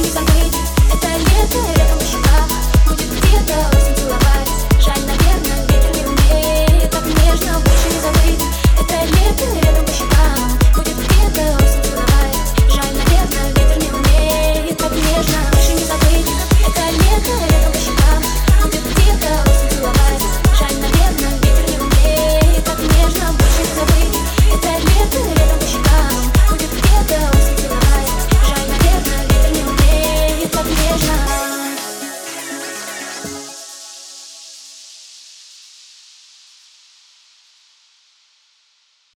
не забыть Это лето, это